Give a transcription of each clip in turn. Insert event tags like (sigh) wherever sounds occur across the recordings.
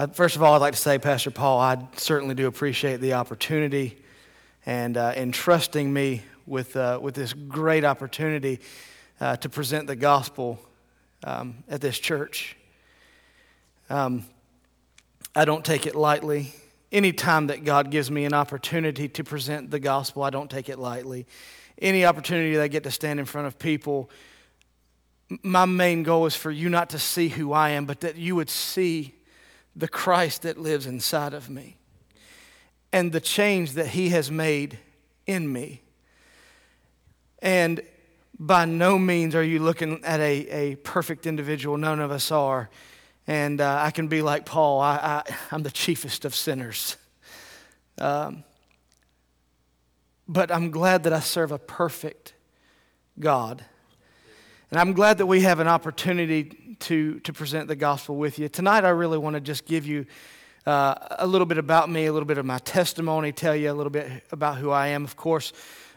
Uh, first of all, I'd like to say, Pastor Paul, I certainly do appreciate the opportunity and uh, entrusting me with, uh, with this great opportunity uh, to present the gospel um, at this church. Um, I don't take it lightly. Any time that God gives me an opportunity to present the gospel, I don't take it lightly. Any opportunity that I get to stand in front of people, my main goal is for you not to see who I am, but that you would see the Christ that lives inside of me and the change that He has made in me. And by no means are you looking at a, a perfect individual. None of us are. And uh, I can be like Paul I, I, am the chiefest of sinners. Um, but I'm glad that I serve a perfect God. And I'm glad that we have an opportunity to, to present the gospel with you. Tonight, I really want to just give you uh, a little bit about me, a little bit of my testimony, tell you a little bit about who I am. Of course,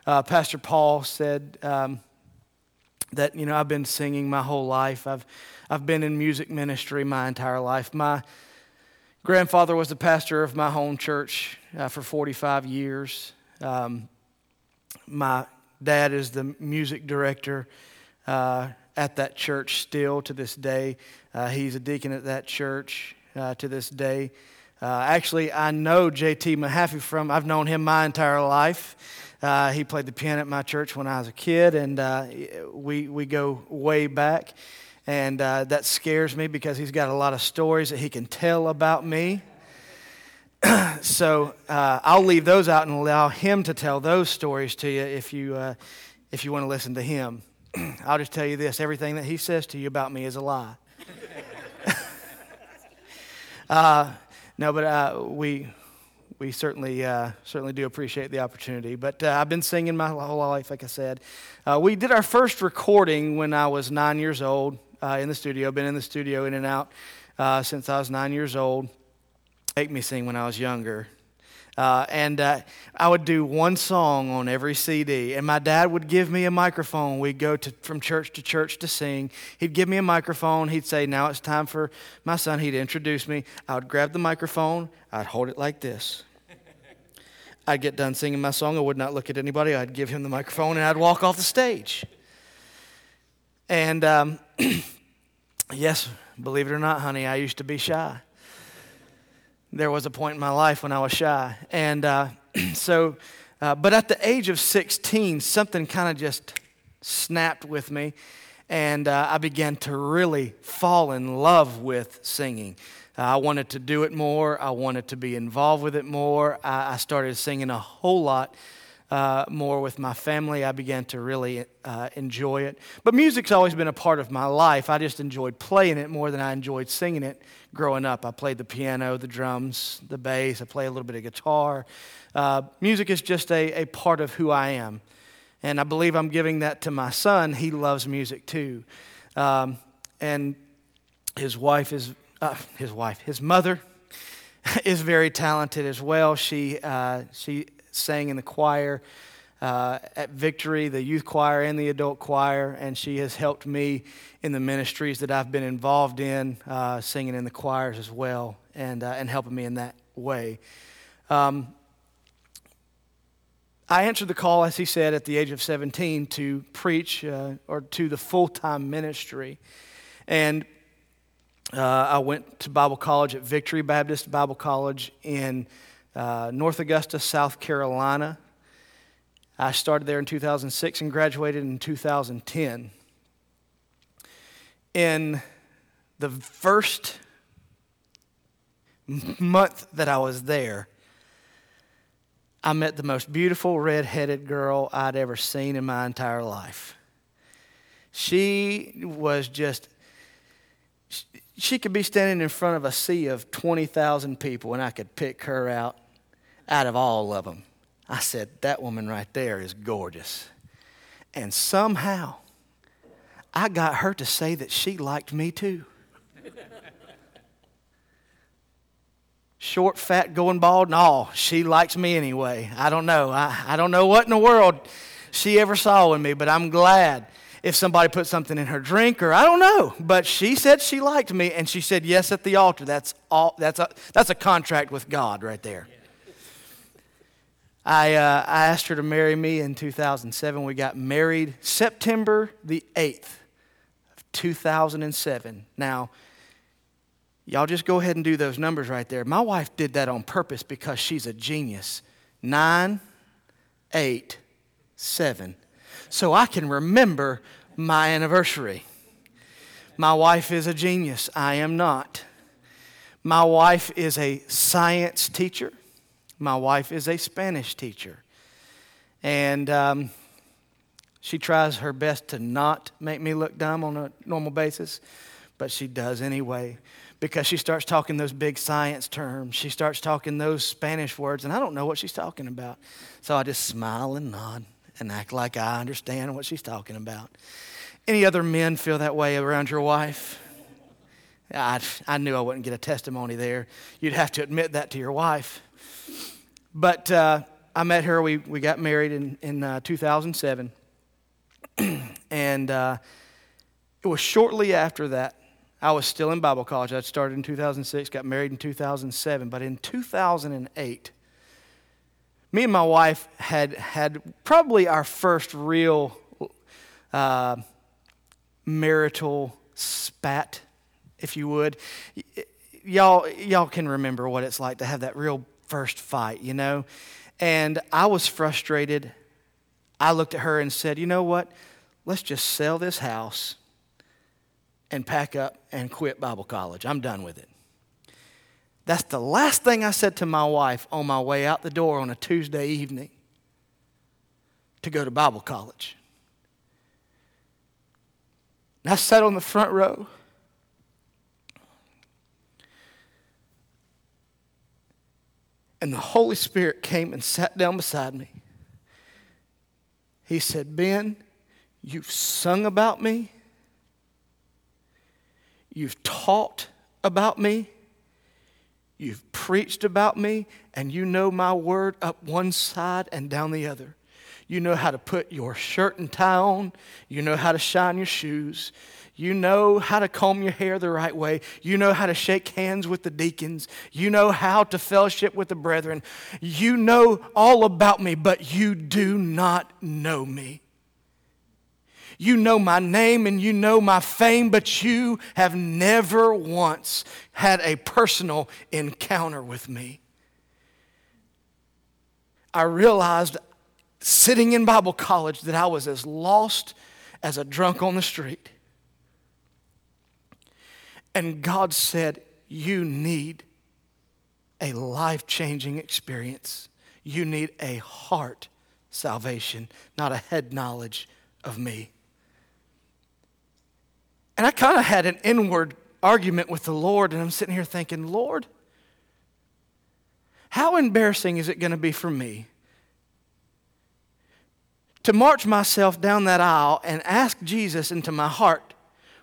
uh, Pastor Paul said um, that, you know, I've been singing my whole life. I've, I've been in music ministry my entire life. My grandfather was the pastor of my home church uh, for 45 years. Um, my dad is the music director uh, at that church still to this day. Uh, he's a deacon at that church uh, to this day. Uh, actually, I know JT Mahaffey from, I've known him my entire life. Uh, he played the piano at my church when I was a kid, and uh, we, we go way back. And that scares me because he's got a lot of stories that he can tell about me. (clears throat) so I'll leave those out and allow him to tell those stories to you if you, if you want to listen to him. (clears throat) I'll just tell you this everything that he says to you about me is a lie. (laughs) uh, no, but uh, we, we certainly, uh, certainly do appreciate the opportunity. But uh, I've been singing my whole life, like I said. Uh, we did our first recording when I was nine years old uh, in the studio. Been in the studio in and out since I was nine years old. Make me sing when I was younger. Uh, and uh, I would do one song on every CD. And my dad would give me a microphone. We'd go to, from church to church to sing. He'd give me a microphone. He'd say, Now it's time for my son. He'd introduce me. I would grab the microphone. I'd hold it like this. I'd get done singing my song. I would not look at anybody. I'd give him the microphone and I'd walk off the stage. And um, (clears throat) yes, believe it or not, honey, I used to be shy there was a point in my life when I was shy. And uh, (clears throat) so, uh, but at the age of 16, something kind of just snapped with me. And uh, I began to really fall in love with singing. Uh, I wanted to do it more. I wanted to be involved with it more. I, I started singing a whole lot uh, more with my family. I began to really uh, enjoy it. But music's always been a part of my life. I just enjoyed playing it more than I enjoyed singing it growing up. I played the piano, the drums, the bass. I play a little bit of guitar. Uh, music is just a, a part of who I am. And I believe I'm giving that to my son. He loves music too. Um, and his wife is, uh, his wife, his mother (laughs) is very talented as well. She, uh, she sang in the choir uh, at Victory, the youth choir and the adult choir, and she has helped me in the ministries that I've been involved in, uh, singing in the choirs as well, and, uh, and helping me in that way. Um, I answered the call, as he said, at the age of 17 to preach uh, or to the full time ministry. And uh, I went to Bible college at Victory Baptist Bible College in uh, North Augusta, South Carolina. I started there in 2006 and graduated in 2010. In the first month that I was there, I met the most beautiful red-headed girl I'd ever seen in my entire life. She was just she could be standing in front of a sea of 20,000 people and I could pick her out out of all of them. I said, That woman right there is gorgeous. And somehow, I got her to say that she liked me too. Short, fat, going bald, and all. She likes me anyway. I don't know. I, I don't know what in the world she ever saw in me, but I'm glad. if somebody put something in her drink or I don't know. But she said she liked me and she said yes at the altar. That's all that's a that's a contract with God right there. I, uh, I asked her to marry me in 2007. We got married September the 8th of 2007. Now, y'all just go ahead and do those numbers right there. My wife did that on purpose because she's a genius. Nine, eight, seven. So I can remember my anniversary. My wife is a genius. I am not. My wife is a science teacher. My wife is a Spanish teacher. And um, she tries her best to not make me look dumb on a normal basis, but she does anyway because she starts talking those big science terms. She starts talking those Spanish words, and I don't know what she's talking about. So I just smile and nod and act like I understand what she's talking about. Any other men feel that way around your wife? I, I knew I wouldn't get a testimony there. You'd have to admit that to your wife. But uh, I met her. We, we got married in, in uh, 2007. (clears throat) and uh, it was shortly after that. I was still in Bible college. I started in 2006, got married in 2007. But in 2008, me and my wife had had probably our first real uh, marital spat, if you would. Y'all, y'all can remember what it's like to have that real first fight, you know? And I was frustrated. I looked at her and said, You know what? Let's just sell this house and pack up and quit Bible college. I'm done with it. That's the last thing I said to my wife on my way out the door on a Tuesday evening to go to Bible college. And I sat on the front row. And the Holy Spirit came and sat down beside me. He said, Ben, you've sung about me, you've taught about me, you've preached about me, and you know my word up one side and down the other. You know how to put your shirt and tie on, you know how to shine your shoes, you know how to comb your hair the right way. You know how to shake hands with the deacons. You know how to fellowship with the brethren. You know all about me, but you do not know me. You know my name and you know my fame, but you have never once had a personal encounter with me. I realized sitting in Bible college that I was as lost as a drunk on the street. And God said, You need a life changing experience. You need a heart salvation, not a head knowledge of me. And I kind of had an inward argument with the Lord, and I'm sitting here thinking, Lord, how embarrassing is it going to be for me to march myself down that aisle and ask Jesus into my heart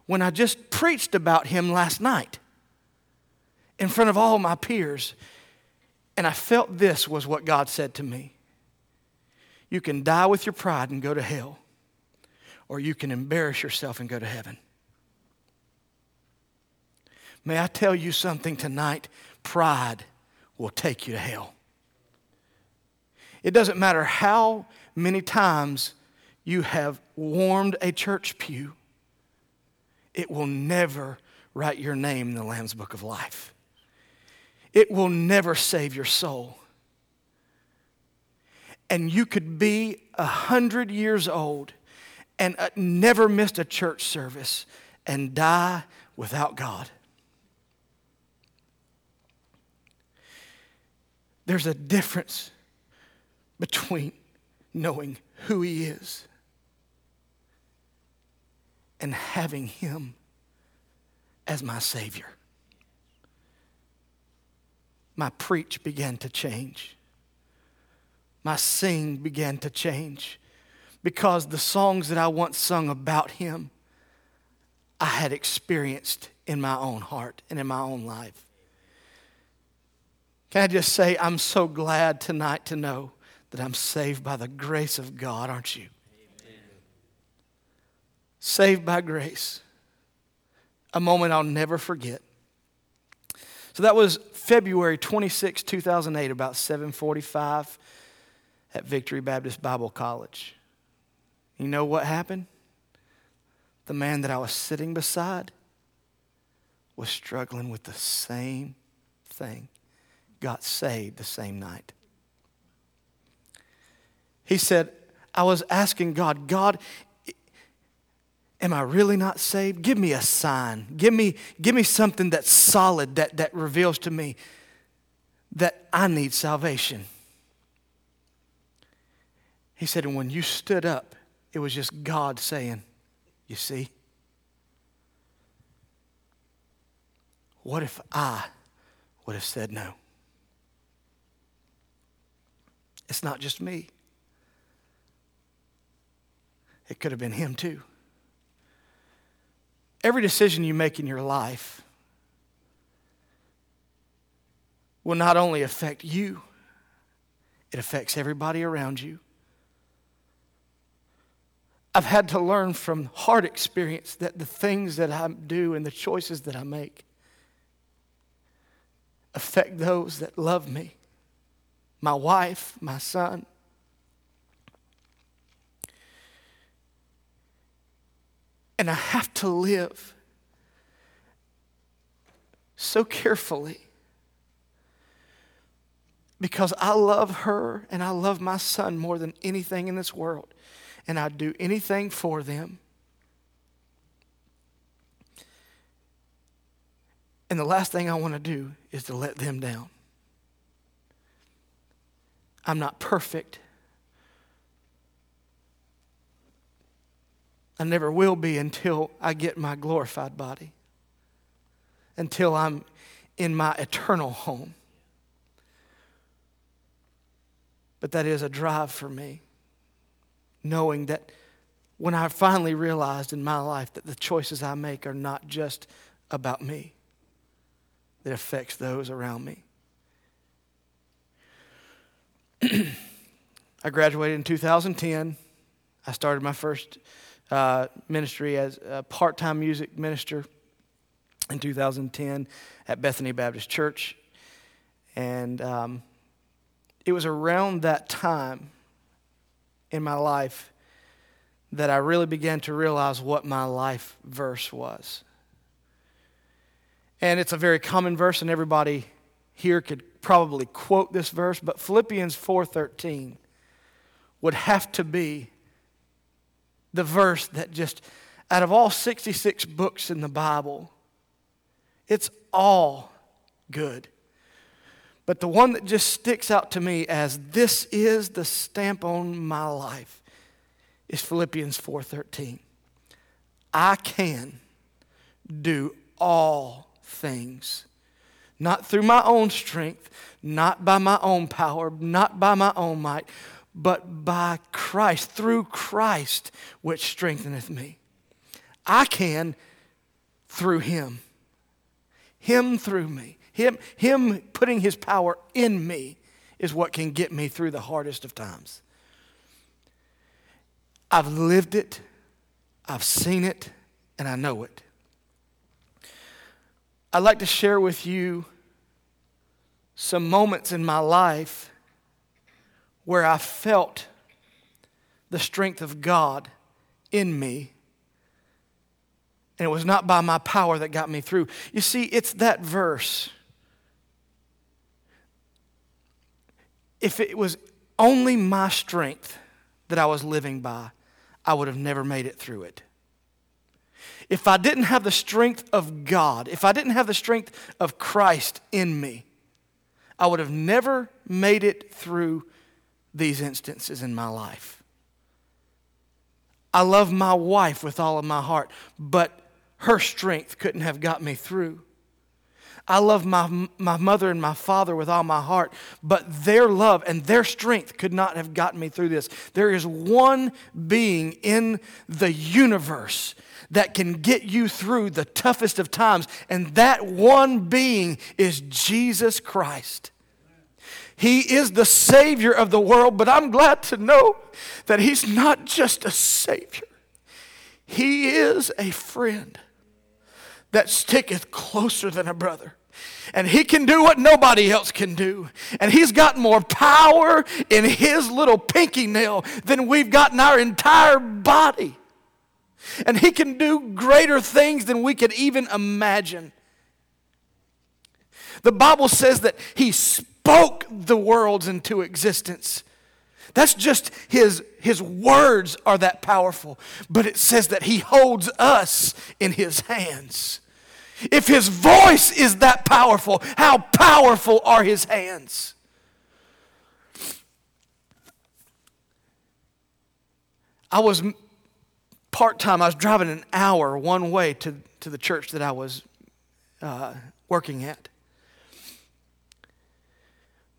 when I just preached about him last night in front of all my peers. And I felt this was what God said to me You can die with your pride and go to hell, or you can embarrass yourself and go to heaven. May I tell you something tonight? Pride will take you to hell. It doesn't matter how many times you have warmed a church pew it will never write your name in the Lamb's Book of Life. It will never save your soul. And you could be a hundred years old and uh, never missed a church service and die without God. There's a difference between knowing who He is and having Him as my Savior. My preach began to change. My sing began to change because the songs that I once sung about Him, I had experienced in my own heart and in my own life. Can I just say, I'm so glad tonight to know that I'm saved by the grace of God, aren't you? Saved by grace. A moment I'll never forget. So that was February 26, 2008, about 745 at Victory Baptist Bible College. You know what happened? The man that I was sitting beside was struggling with the same thing, got saved the same night. He said, I was asking God, God, am I really not saved? Give me a sign. Give me, give me something that's solid that, that reveals to me that I need salvation. He said, and when you stood up, it was just God saying, You see? What if I would have said no? It's not just me, it could have been him too. Every decision you make in your life will not only affect you, it affects everybody around you. I've had to learn from hard experience that the things that I do and the choices that I make affect those that love me my wife, my son. And I have to live so carefully because I love her and I love my son more than anything in this world and I'd do anything for them. And the last thing I want to do is to let them down. I'm not perfect. I never will be until I get my glorified body, until I'm in my eternal home. But that is a drive for me knowing that when I finally realized in my life that the choices I make are not just about me, that affects those around me. (clears throat) I graduated in 2010. I started my first uh, ministry as a part time music minister in 2010 at Bethany Baptist Church. And um, it was around that time in my life that I really began to realize what my life verse was. And it's a very common verse, and everybody here could probably quote this verse, but Philippians 4:13 would have to be the verse that just out of all 66 books in the Bible, it's all good. But the one that just sticks out to me as this is the stamp on my life is Philippians 4:13. I can do all things not through my own strength, not by my own power, not by my own might, but by Christ, through Christ, which strengtheneth me. I can through Him, Him through me. Him, him putting his power in me is what can get me through the hardest of times. I've lived it, I've seen it, and I know it. I'd like to share with you some moments in my life where I felt the strength of God in me. And it was not by my power that got me through. You see, it's that verse if it was only my strength that I was living by, I would have never made it through it. If I didn't have the strength of God, if I didn't have the strength of Christ in me, I would have never made it through these instances in my life. I love my wife with all of my heart, but her strength couldn't have got me through. I love my, my mother and my father with all my heart, but their love and their strength could not have gotten me through this. There is one being in the universe that can get you through the toughest of times, and that one being is Jesus Christ. He is the Savior of the world, but I'm glad to know that He's not just a Savior, He is a friend that sticketh closer than a brother. And he can do what nobody else can do. And he's got more power in his little pinky nail than we've got in our entire body. And he can do greater things than we could even imagine. The Bible says that he spoke the worlds into existence. That's just his, his words are that powerful. But it says that he holds us in his hands. If his voice is that powerful, how powerful are his hands? I was part time, I was driving an hour one way to, to the church that I was uh, working at.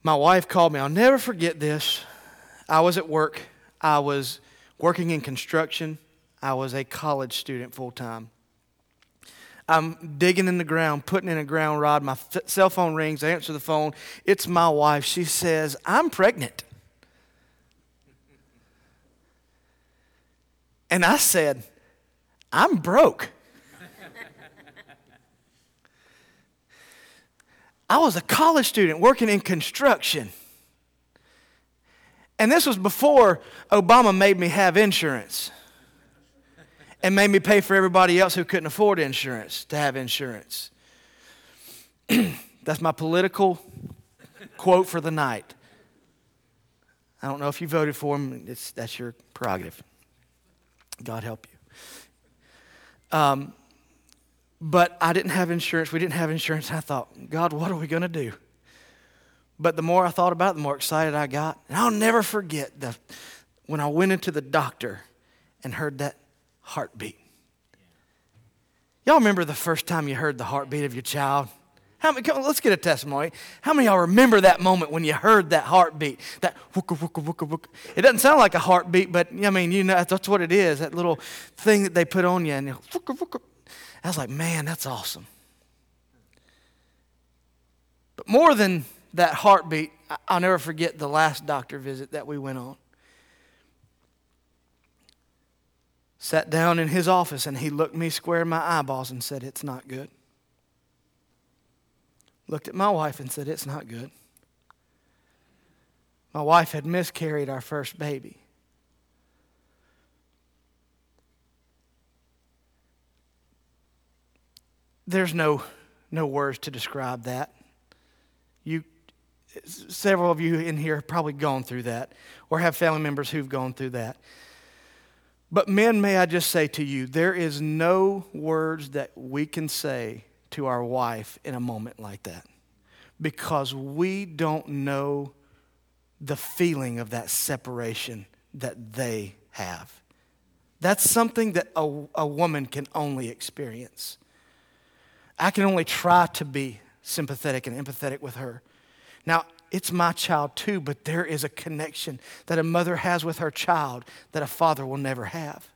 My wife called me. I'll never forget this. I was at work. I was working in construction. I was a college student full time. I'm digging in the ground, putting in a ground rod. My f- cell phone rings. I answer the phone. It's my wife. She says, I'm pregnant. And I said, I'm broke. I was a college student working in construction. And this was before Obama made me have insurance and made me pay for everybody else who couldn't afford insurance to have insurance. (clears throat) That's my political quote for the night. I don't know if you voted for him, it's, that's your prerogative. God help you. Um, but I didn't have insurance. We didn't have insurance. I thought, God, what are we going to do? But the more I thought about it, the more excited I got. And I'll never forget the, when I went into the doctor and heard that heartbeat. Y'all remember the first time you heard the heartbeat of your child? How many, let's get a testimony. How many of y'all remember that moment when you heard that heartbeat? That wooka, wooka, wooka, wooka. It doesn't sound like a heartbeat, but I mean, you know, that's what it is. That little thing that they put on you. And wooka, wooka. I was like, man, that's awesome. But more than that heartbeat, I'll never forget the last doctor visit that we went on. Sat down in his office and he looked me square in my eyeballs and said, It's not good. Looked at my wife and said, It's not good. My wife had miscarried our first baby. There's no, no words to describe that. You, several of you in here have probably gone through that or have family members who've gone through that. But, men, may I just say to you, there is no words that we can say to our wife in a moment like that because we don't know the feeling of that separation that they have. That's something that a, a woman can only experience. I can only try to be sympathetic and empathetic with her. Now, it's my child too, but there is a connection that a mother has with her child that a father will never have.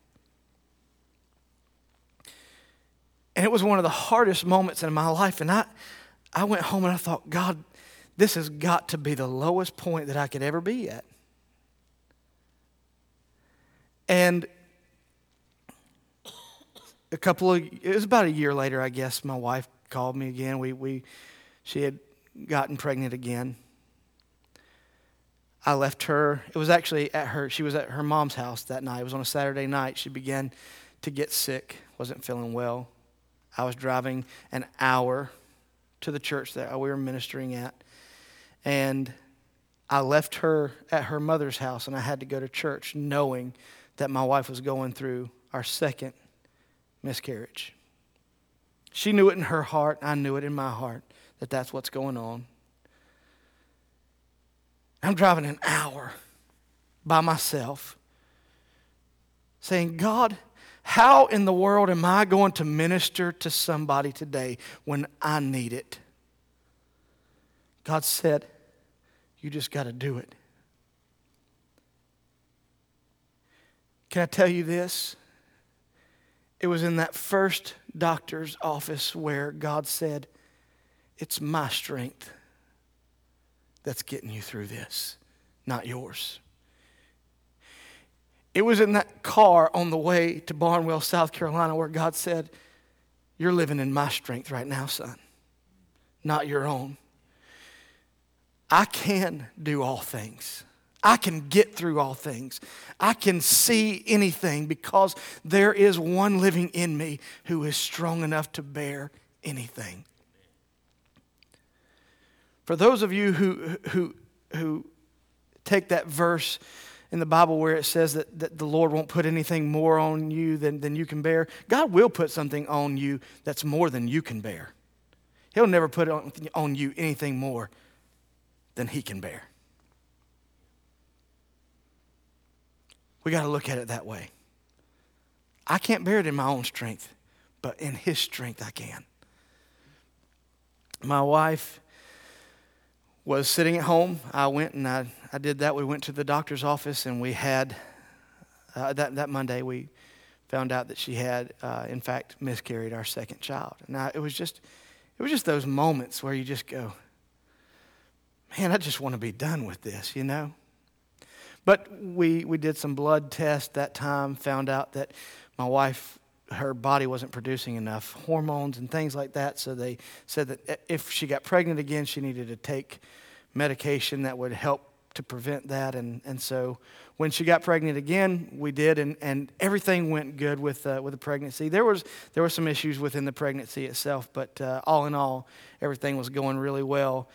And it was one of the hardest moments in my life. And I, I went home and I thought, God, this has got to be the lowest point that I could ever be at. And a couple of, it was about a year later, I guess, my wife called me again. We, we, she had gotten pregnant again. I left her. It was actually at her, she was at her mom's house that night. It was on a Saturday night. She began to get sick, wasn't feeling well. I was driving an hour to the church that we were ministering at. And I left her at her mother's house and I had to go to church knowing that my wife was going through our second miscarriage. She knew it in her heart, I knew it in my heart that that's what's going on. I'm driving an hour by myself saying, God, how in the world am I going to minister to somebody today when I need it? God said, You just got to do it. Can I tell you this? It was in that first doctor's office where God said, It's my strength that's getting you through this, not yours. It was in that car on the way to Barnwell, South Carolina, where God said, You're living in my strength right now, son, not your own. I can do all things. I can get through all things. I can see anything because there is one living in me who is strong enough to bear anything. For those of you who, who, who take that verse in the Bible where it says that, that the Lord won't put anything more on you than, than you can bear, God will put something on you that's more than you can bear. He'll never put on, on you anything more than He can bear. We got to look at it that way. I can't bear it in my own strength, but in His strength I can. My wife was sitting at home. I went and I, I did that. We went to the doctor's office and we had, uh, that, that Monday, we found out that she had, uh, in fact, miscarried our second child. Now, it was just, it was just those moments where you just go, man, I just want to be done with this, you know? But we, we did some blood tests that time, found out that my wife her body wasn't producing enough hormones and things like that. So they said that if she got pregnant again, she needed to take medication that would help to prevent that. And, and so when she got pregnant again, we did, and, and everything went good with, uh, with the pregnancy. There, was, there were some issues within the pregnancy itself, but uh, all in all, everything was going really well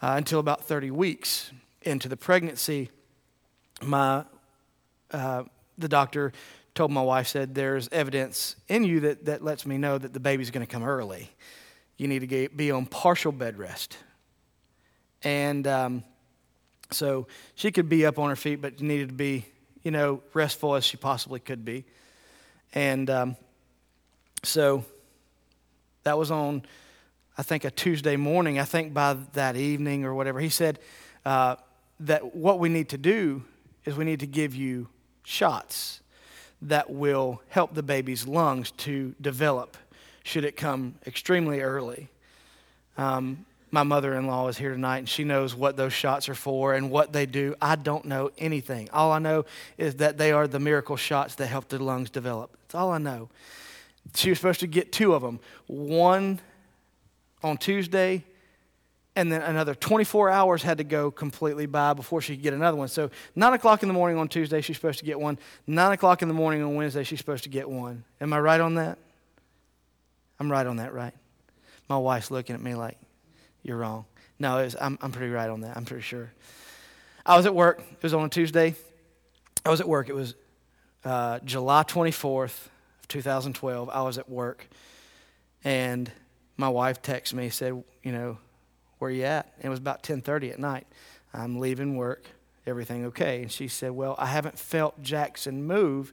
uh, until about 30 weeks into the pregnancy. My, uh, the doctor told my wife, said, There's evidence in you that, that lets me know that the baby's going to come early. You need to get, be on partial bed rest. And um, so she could be up on her feet, but needed to be, you know, restful as she possibly could be. And um, so that was on, I think, a Tuesday morning. I think by that evening or whatever, he said uh, that what we need to do is we need to give you shots that will help the baby's lungs to develop should it come extremely early. Um, my mother in law is here tonight and she knows what those shots are for and what they do. I don't know anything. All I know is that they are the miracle shots that help the lungs develop. That's all I know. She was supposed to get two of them one on Tuesday and then another 24 hours had to go completely by before she could get another one. So, 9 o'clock in the morning on Tuesday, she's supposed to get one. 9 o'clock in the morning on Wednesday, she's supposed to get one. Am I right on that? I'm right on that, right? My wife's looking at me like, you're wrong. No, was, I'm, I'm pretty right on that. I'm pretty sure. I was at work. It was on a Tuesday. I was at work. It was uh, July 24th of 2012. I was at work. And my wife texted me, said, you know, where you at? It was about 10:30 at night. I'm leaving work. Everything okay? And she said, Well, I haven't felt Jackson move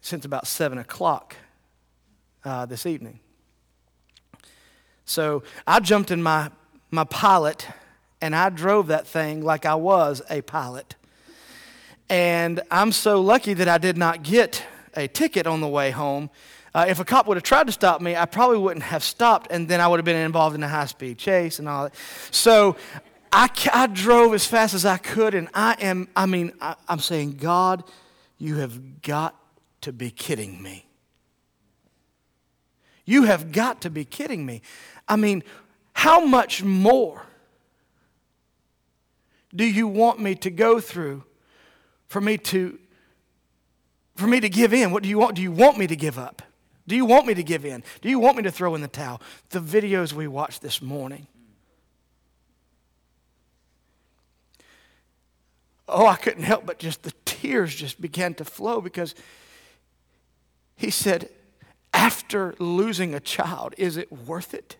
since about seven o'clock uh, this evening. So I jumped in my my pilot and I drove that thing like I was a pilot. And I'm so lucky that I did not get a ticket on the way home uh, if a cop would have tried to stop me, I probably wouldn't have stopped, and then I would have been involved in a high speed chase and all that. So I, I drove as fast as I could, and I am, I mean, I, I'm saying, God, you have got to be kidding me. You have got to be kidding me. I mean, how much more do you want me to go through for me to for me to give in? What do you want? Do you want me to give up? Do you want me to give in? Do you want me to throw in the towel? The videos we watched this morning. Oh, I couldn't help but just the tears just began to flow because he said, after losing a child, is it worth it?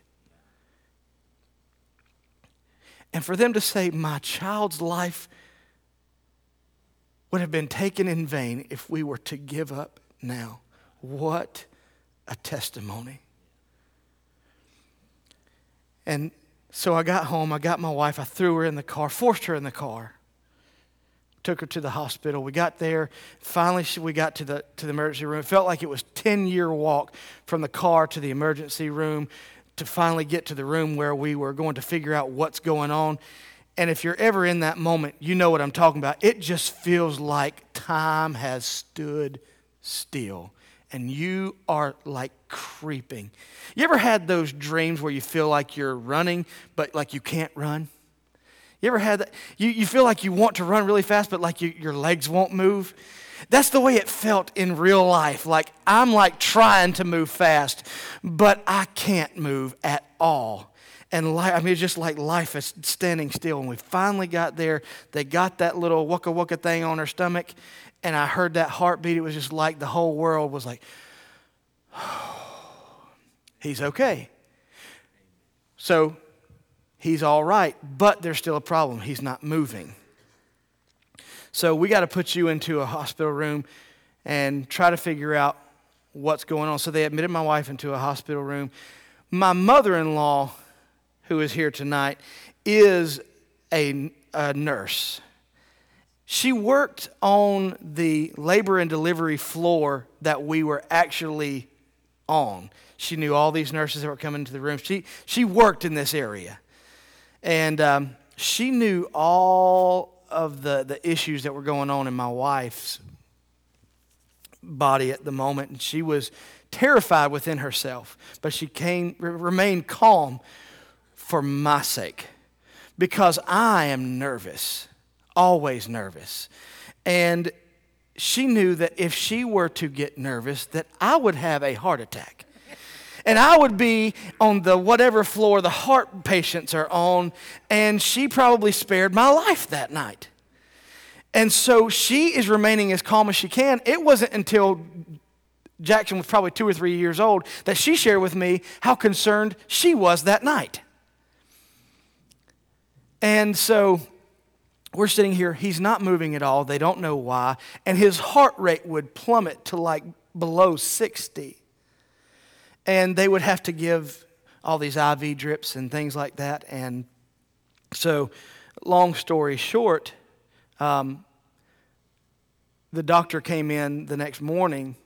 And for them to say, my child's life would have been taken in vain if we were to give up now. What a testimony. And so I got home, I got my wife, I threw her in the car, forced her in the car, took her to the hospital. We got there, finally we got to the, to the emergency room. It felt like it was 10 year walk from the car to the emergency room to finally get to the room where we were going to figure out what's going on. And if you're ever in that moment, you know what I'm talking about. It just feels like time has stood still and you are like creeping. You ever had those dreams where you feel like you're running, but like you can't run? You ever had that? You, you feel like you want to run really fast, but like you, your legs won't move? That's the way it felt in real life. Like I'm like trying to move fast, but I can't move at all. And life, I mean, it's just like life is standing still. And we finally got there. They got that little waka waka thing on her stomach, and I heard that heartbeat. It was just like the whole world was like, (sighs) he's okay. So he's all right, but there's still a problem. He's not moving. So we got to put you into a hospital room and try to figure out what's going on. So they admitted my wife into a hospital room. My mother in law, who is here tonight, is a, a nurse. She worked on the labor and delivery floor that we were actually on. She knew all these nurses that were coming into the room. She, she worked in this area. And um, she knew all of the, the issues that were going on in my wife's body at the moment. And she was terrified within herself, but she came, remained calm for my sake because I am nervous, always nervous. And she knew that if she were to get nervous, that I would have a heart attack and I would be on the whatever floor the heart patients are on, and she probably spared my life that night. And so she is remaining as calm as she can. It wasn't until Jackson was probably two or three years old that she shared with me how concerned she was that night. And so we're sitting here, he's not moving at all. They don't know why. And his heart rate would plummet to like below 60 and they would have to give all these IV drips and things like that. And so, long story short, um, the doctor came in the next morning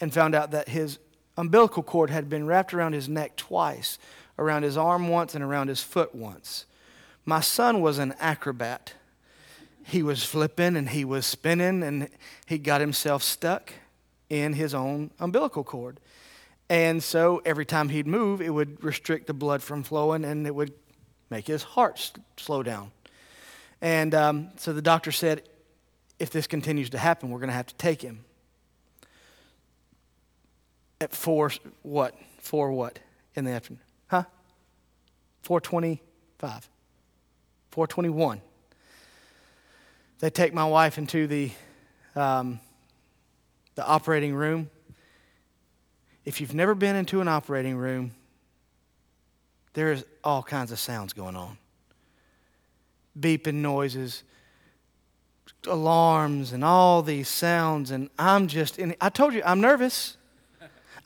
and found out that his umbilical cord had been wrapped around his neck twice, around his arm once and around his foot once. My son was an acrobat. He was flipping and he was spinning and he got himself stuck in his own umbilical cord. And so every time he'd move, it would restrict the blood from flowing and it would make his heart slow down. And um, so the doctor said, if this continues to happen, we're going to have to take him. At four, what? Four what in the afternoon? Huh? 425. 421. They take my wife into the, um, the operating room if you've never been into an operating room, there's all kinds of sounds going on beeping noises, alarms, and all these sounds. And I'm just, in, I told you, I'm nervous.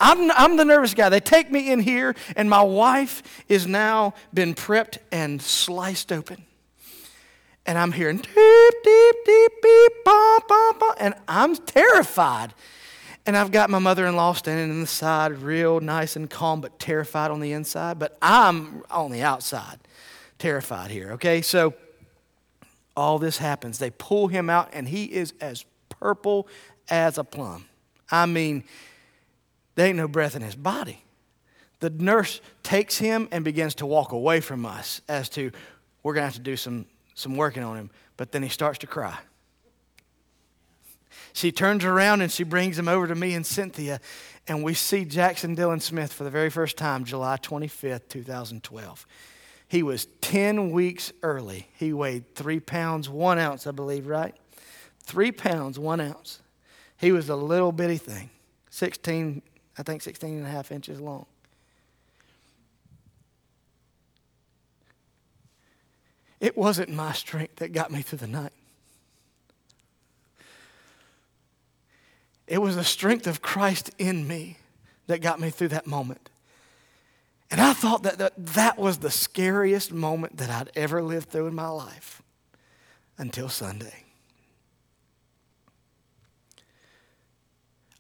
I'm, I'm the nervous guy. They take me in here, and my wife is now been prepped and sliced open. And I'm hearing deep, deep, deep, beep, bum, bum, bum, and I'm terrified. And I've got my mother in law standing in the side, real nice and calm, but terrified on the inside. But I'm on the outside, terrified here, okay? So all this happens. They pull him out, and he is as purple as a plum. I mean, there ain't no breath in his body. The nurse takes him and begins to walk away from us as to, we're going to have to do some, some working on him. But then he starts to cry. She turns around and she brings him over to me and Cynthia, and we see Jackson Dylan Smith for the very first time, July 25th, 2012. He was 10 weeks early. He weighed three pounds, one ounce, I believe, right? Three pounds, one ounce. He was a little bitty thing, 16, I think 16 and a half inches long. It wasn't my strength that got me through the night. It was the strength of Christ in me that got me through that moment. And I thought that, that that was the scariest moment that I'd ever lived through in my life until Sunday.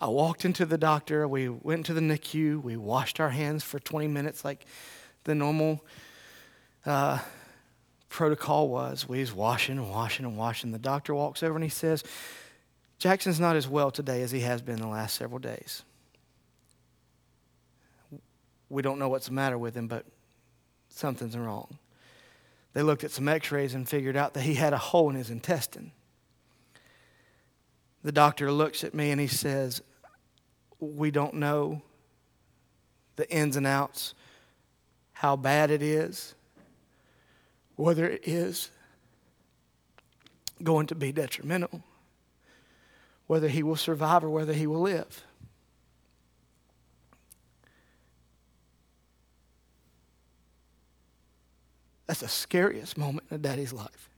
I walked into the doctor. We went to the NICU. We washed our hands for 20 minutes, like the normal uh, protocol was. We was washing and washing and washing. The doctor walks over and he says, Jackson's not as well today as he has been the last several days. We don't know what's the matter with him, but something's wrong. They looked at some x rays and figured out that he had a hole in his intestine. The doctor looks at me and he says, We don't know the ins and outs, how bad it is, whether it is going to be detrimental whether he will survive or whether he will live. That's the scariest moment in a daddy's life.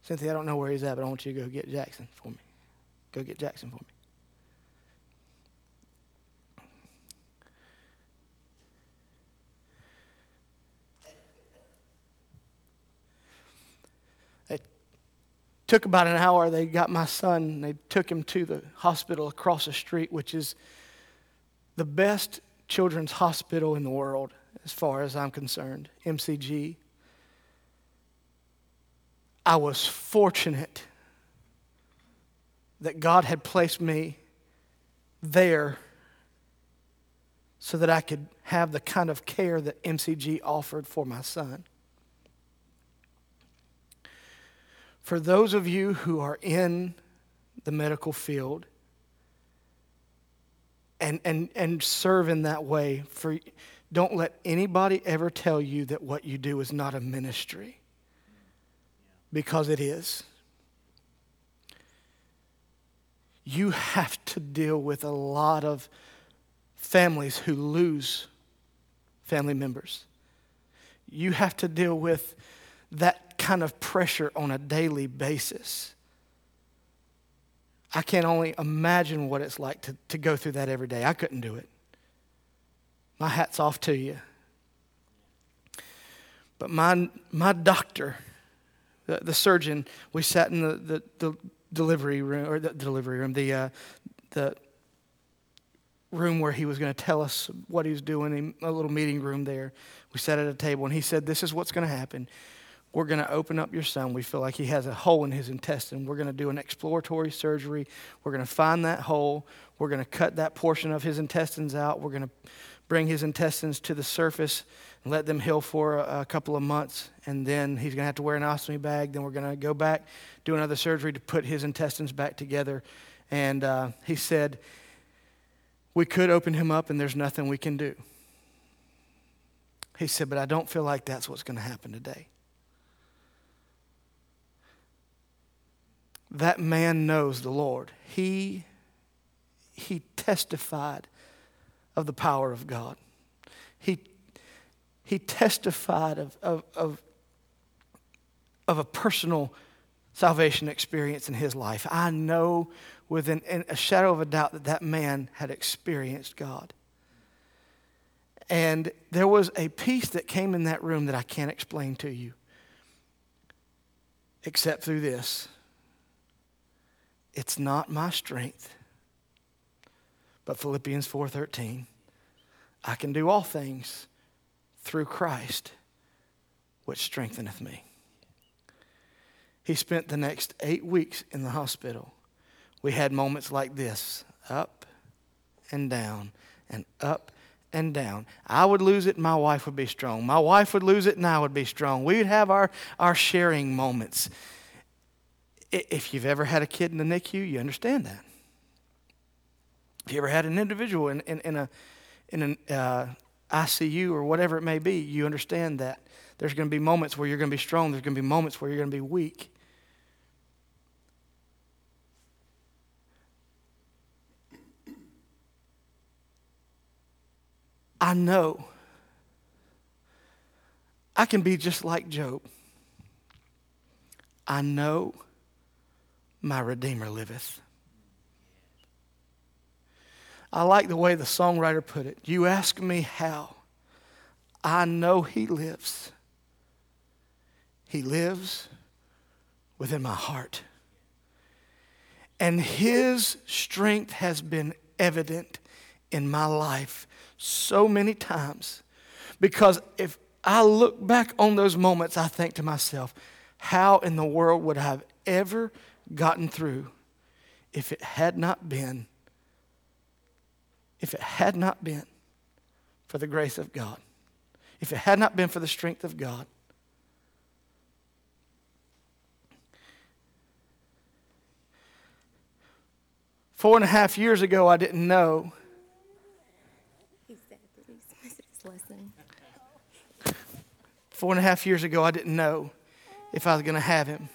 Cynthia, I don't know where he's at, but I want you to go get Jackson for me. Go get Jackson for me. Took about an hour. They got my son. They took him to the hospital across the street, which is the best children's hospital in the world, as far as I'm concerned, MCG. I was fortunate that God had placed me there so that I could have the kind of care that MCG offered for my son. For those of you who are in the medical field and, and, and serve in that way, for, don't let anybody ever tell you that what you do is not a ministry, because it is. You have to deal with a lot of families who lose family members. You have to deal with that kind of pressure on a daily basis. I can only imagine what it's like to, to go through that every day. I couldn't do it. My hat's off to you. But my, my doctor, the, the surgeon, we sat in the, the, the delivery room, or the delivery room, the, uh, the room where he was going to tell us what he was doing, a little meeting room there. We sat at a table, and he said, This is what's going to happen. We're going to open up your son. We feel like he has a hole in his intestine. We're going to do an exploratory surgery. We're going to find that hole. We're going to cut that portion of his intestines out. We're going to bring his intestines to the surface and let them heal for a, a couple of months. And then he's going to have to wear an ostomy bag. Then we're going to go back, do another surgery to put his intestines back together. And uh, he said, We could open him up and there's nothing we can do. He said, But I don't feel like that's what's going to happen today. That man knows the Lord. He, he testified of the power of God. He, he testified of, of, of, of a personal salvation experience in his life. I know within a shadow of a doubt that that man had experienced God. And there was a peace that came in that room that I can't explain to you, except through this. It's not my strength. But Philippians 4:13, I can do all things through Christ which strengtheneth me. He spent the next 8 weeks in the hospital. We had moments like this, up and down and up and down. I would lose it, my wife would be strong. My wife would lose it, and I would be strong. We would have our, our sharing moments. If you've ever had a kid in the NICU, you understand that. If you ever had an individual in, in, in a in an uh, ICU or whatever it may be, you understand that there's going to be moments where you're going to be strong. There's going to be moments where you're going to be weak. I know I can be just like Job. I know my Redeemer liveth. I like the way the songwriter put it. You ask me how. I know He lives. He lives within my heart. And His strength has been evident in my life so many times Because if I look back on those moments, I think to myself, how in the world would I have ever gotten through if it had not been, if it had not been for the grace of God, if it had not been for the strength of God. Four and a half years ago, I didn't know. Four and a half years ago, I didn't know if I was going to have him.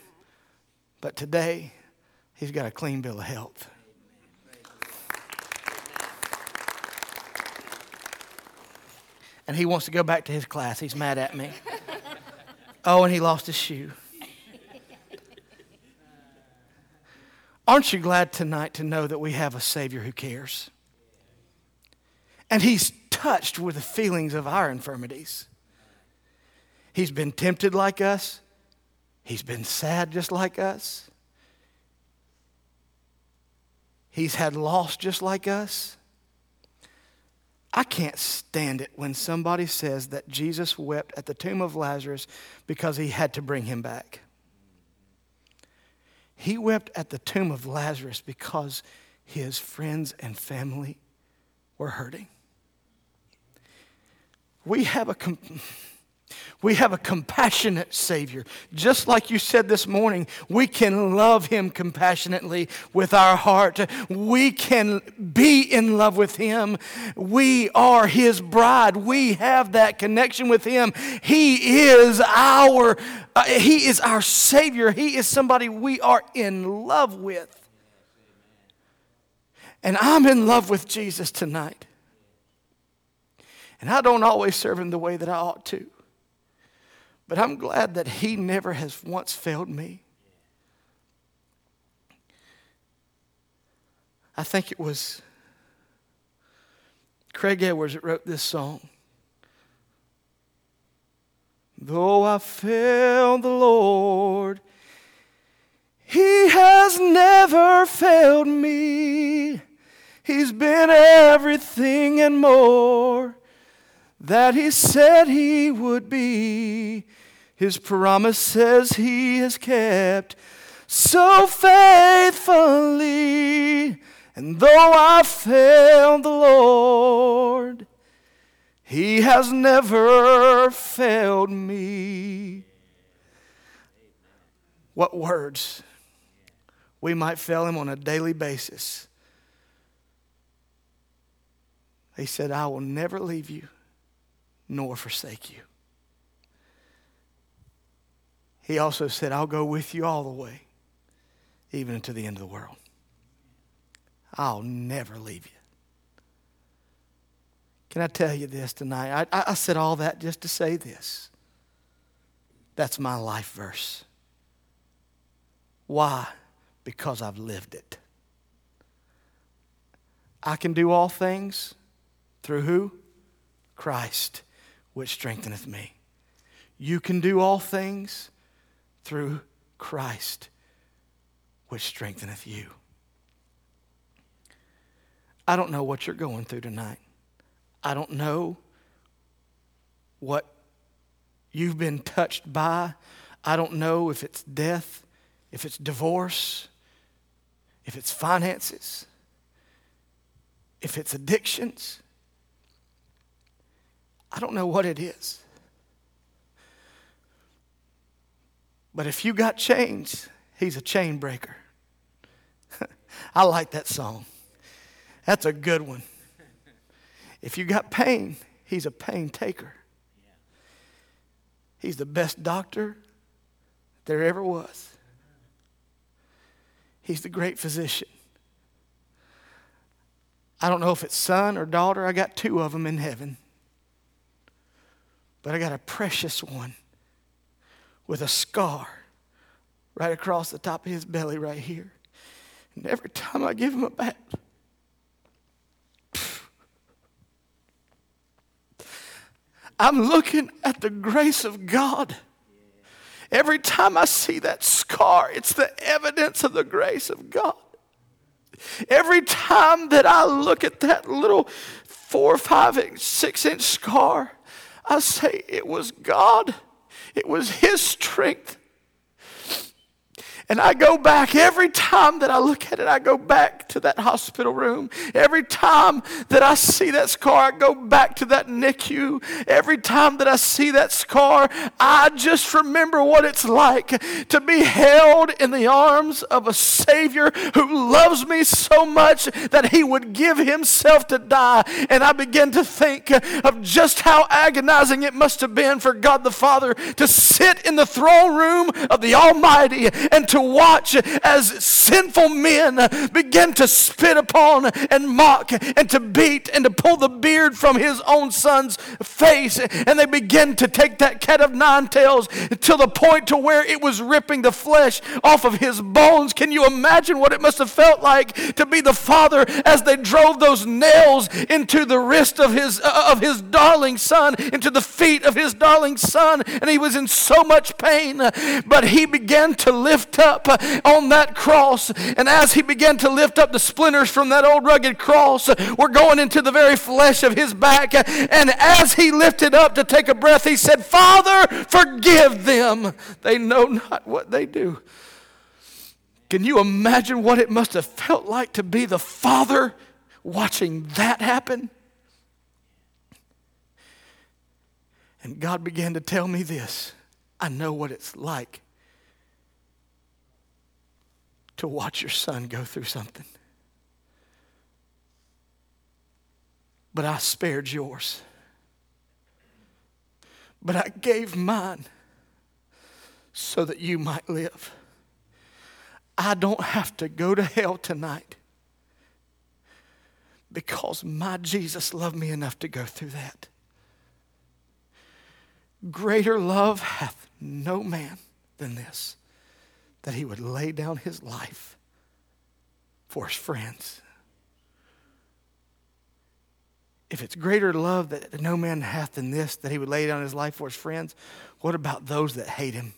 But today, he's got a clean bill of health. And he wants to go back to his class. He's mad at me. Oh, and he lost his shoe. Aren't you glad tonight to know that we have a Savior who cares? And He's touched with the feelings of our infirmities. He's been tempted like us, He's been sad just like us, He's had loss just like us. I can't stand it when somebody says that Jesus wept at the tomb of Lazarus because he had to bring him back. He wept at the tomb of Lazarus because his friends and family were hurting. We have a. We have a compassionate Savior. Just like you said this morning, we can love Him compassionately with our heart. We can be in love with Him. We are His bride. We have that connection with Him. He is our, uh, He is our Savior. He is somebody we are in love with. And I'm in love with Jesus tonight. And I don't always serve Him the way that I ought to. But I'm glad that He never has once failed me. I think it was Craig Edwards that wrote this song. Though I failed the Lord, He has never failed me. He's been everything and more that He said He would be. His promises he has kept so faithfully. And though I failed the Lord, he has never failed me. What words? We might fail him on a daily basis. He said, I will never leave you nor forsake you. He also said, I'll go with you all the way, even to the end of the world. I'll never leave you. Can I tell you this tonight? I, I said all that just to say this. That's my life verse. Why? Because I've lived it. I can do all things through who? Christ, which strengtheneth me. You can do all things through Christ, which strengtheneth you. I don't know what you're going through tonight. I don't know what you've been touched by. I don't know if it's death, if it's divorce, if it's finances, if it's addictions. I don't know what it is. But if you got chains, he's a chain breaker. (laughs) I like that song. That's a good one. If you got pain, he's a pain taker. He's the best doctor there ever was. He's the great physician. I don't know if it's son or daughter. I got two of them in heaven. But I got a precious one with a scar right across the top of his belly, right here. And every time I give him a bat, I'm looking at the grace of God. Every time I see that scar, it's the evidence of the grace of God. Every time that I look at that little four, five, six inch scar, I say, it was God, it was His strength. And I go back every time that I look at it, I go back to that hospital room. Every time that I see that scar, I go back to that NICU. Every time that I see that scar, I just remember what it's like to be held in the arms of a Savior who loves me so much that He would give Himself to die. And I begin to think of just how agonizing it must have been for God the Father to sit in the throne room of the Almighty and to watch as sinful men begin to spit upon and mock and to beat and to pull the beard from his own son's face. And they begin to take that cat of nine tails to the point to where it was ripping the flesh off of his bones. Can you imagine what it must have felt like to be the father as they drove those nails into the wrist of his, uh, of his darling son, into the feet of his darling son? And he was in so much pain, but he began to lift up on that cross. And as he began to lift up the splinters from that old rugged cross, we're going into the very flesh of his back. And as he lifted up to take a breath, he said, Father, forgive them. They know not what they do. Can you imagine what it must have felt like to be the father watching that happen? And God began to tell me this I know what it's like to watch your son go through something. But I spared yours. But I gave mine so that you might live. I don't have to go to hell tonight because my Jesus loved me enough to go through that. Greater love hath no man than this that he would lay down his life for his friends. If it's greater love that no man hath than this, that he would lay down his life for his friends, what about those that hate him?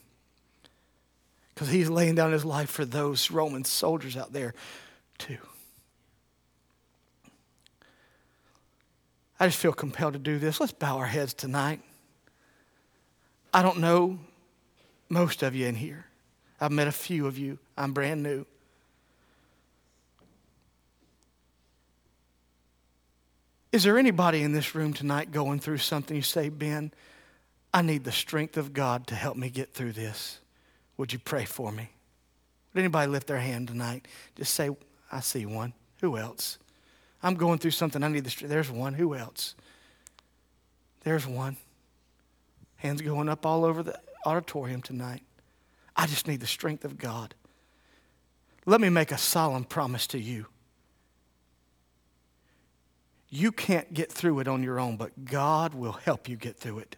Because he's laying down his life for those Roman soldiers out there, too. I just feel compelled to do this. Let's bow our heads tonight. I don't know most of you in here. I've met a few of you. I'm brand new. Is there anybody in this room tonight going through something you say, Ben, I need the strength of God to help me get through this? Would you pray for me? Would anybody lift their hand tonight? Just say, I see one. Who else? I'm going through something. I need the strength. There's one. Who else? There's one. Hands going up all over the auditorium tonight. I just need the strength of God. Let me make a solemn promise to you. You can't get through it on your own, but God will help you get through it.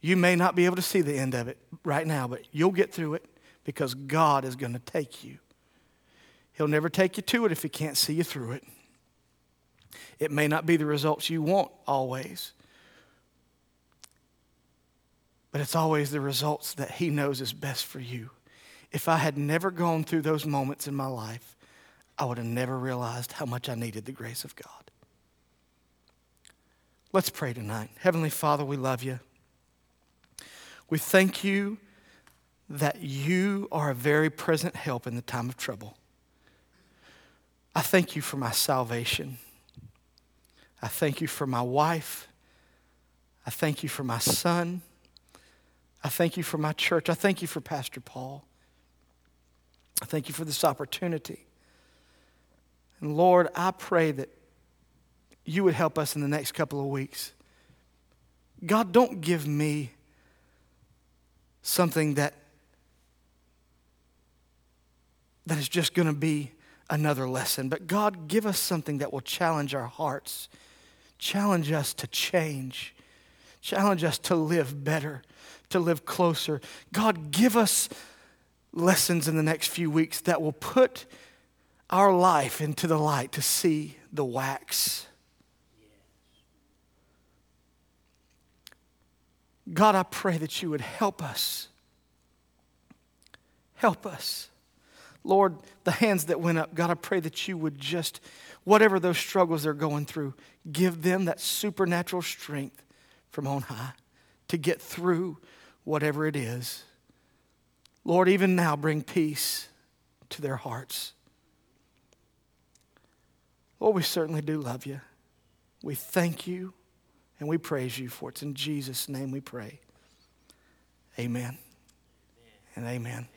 You may not be able to see the end of it right now, but you'll get through it because God is going to take you. He'll never take you to it if He can't see you through it. It may not be the results you want always, but it's always the results that He knows is best for you. If I had never gone through those moments in my life, I would have never realized how much I needed the grace of God. Let's pray tonight. Heavenly Father, we love you. We thank you that you are a very present help in the time of trouble. I thank you for my salvation. I thank you for my wife. I thank you for my son. I thank you for my church. I thank you for Pastor Paul. I thank you for this opportunity. And Lord, I pray that you would help us in the next couple of weeks. God, don't give me something that that is just going to be another lesson. But God, give us something that will challenge our hearts, challenge us to change, challenge us to live better, to live closer. God, give us lessons in the next few weeks that will put our life into the light to see the wax. God, I pray that you would help us. Help us. Lord, the hands that went up, God, I pray that you would just, whatever those struggles they're going through, give them that supernatural strength from on high to get through whatever it is. Lord, even now, bring peace to their hearts. Lord, we certainly do love you. We thank you and we praise you for it. It's in Jesus' name we pray. Amen and amen.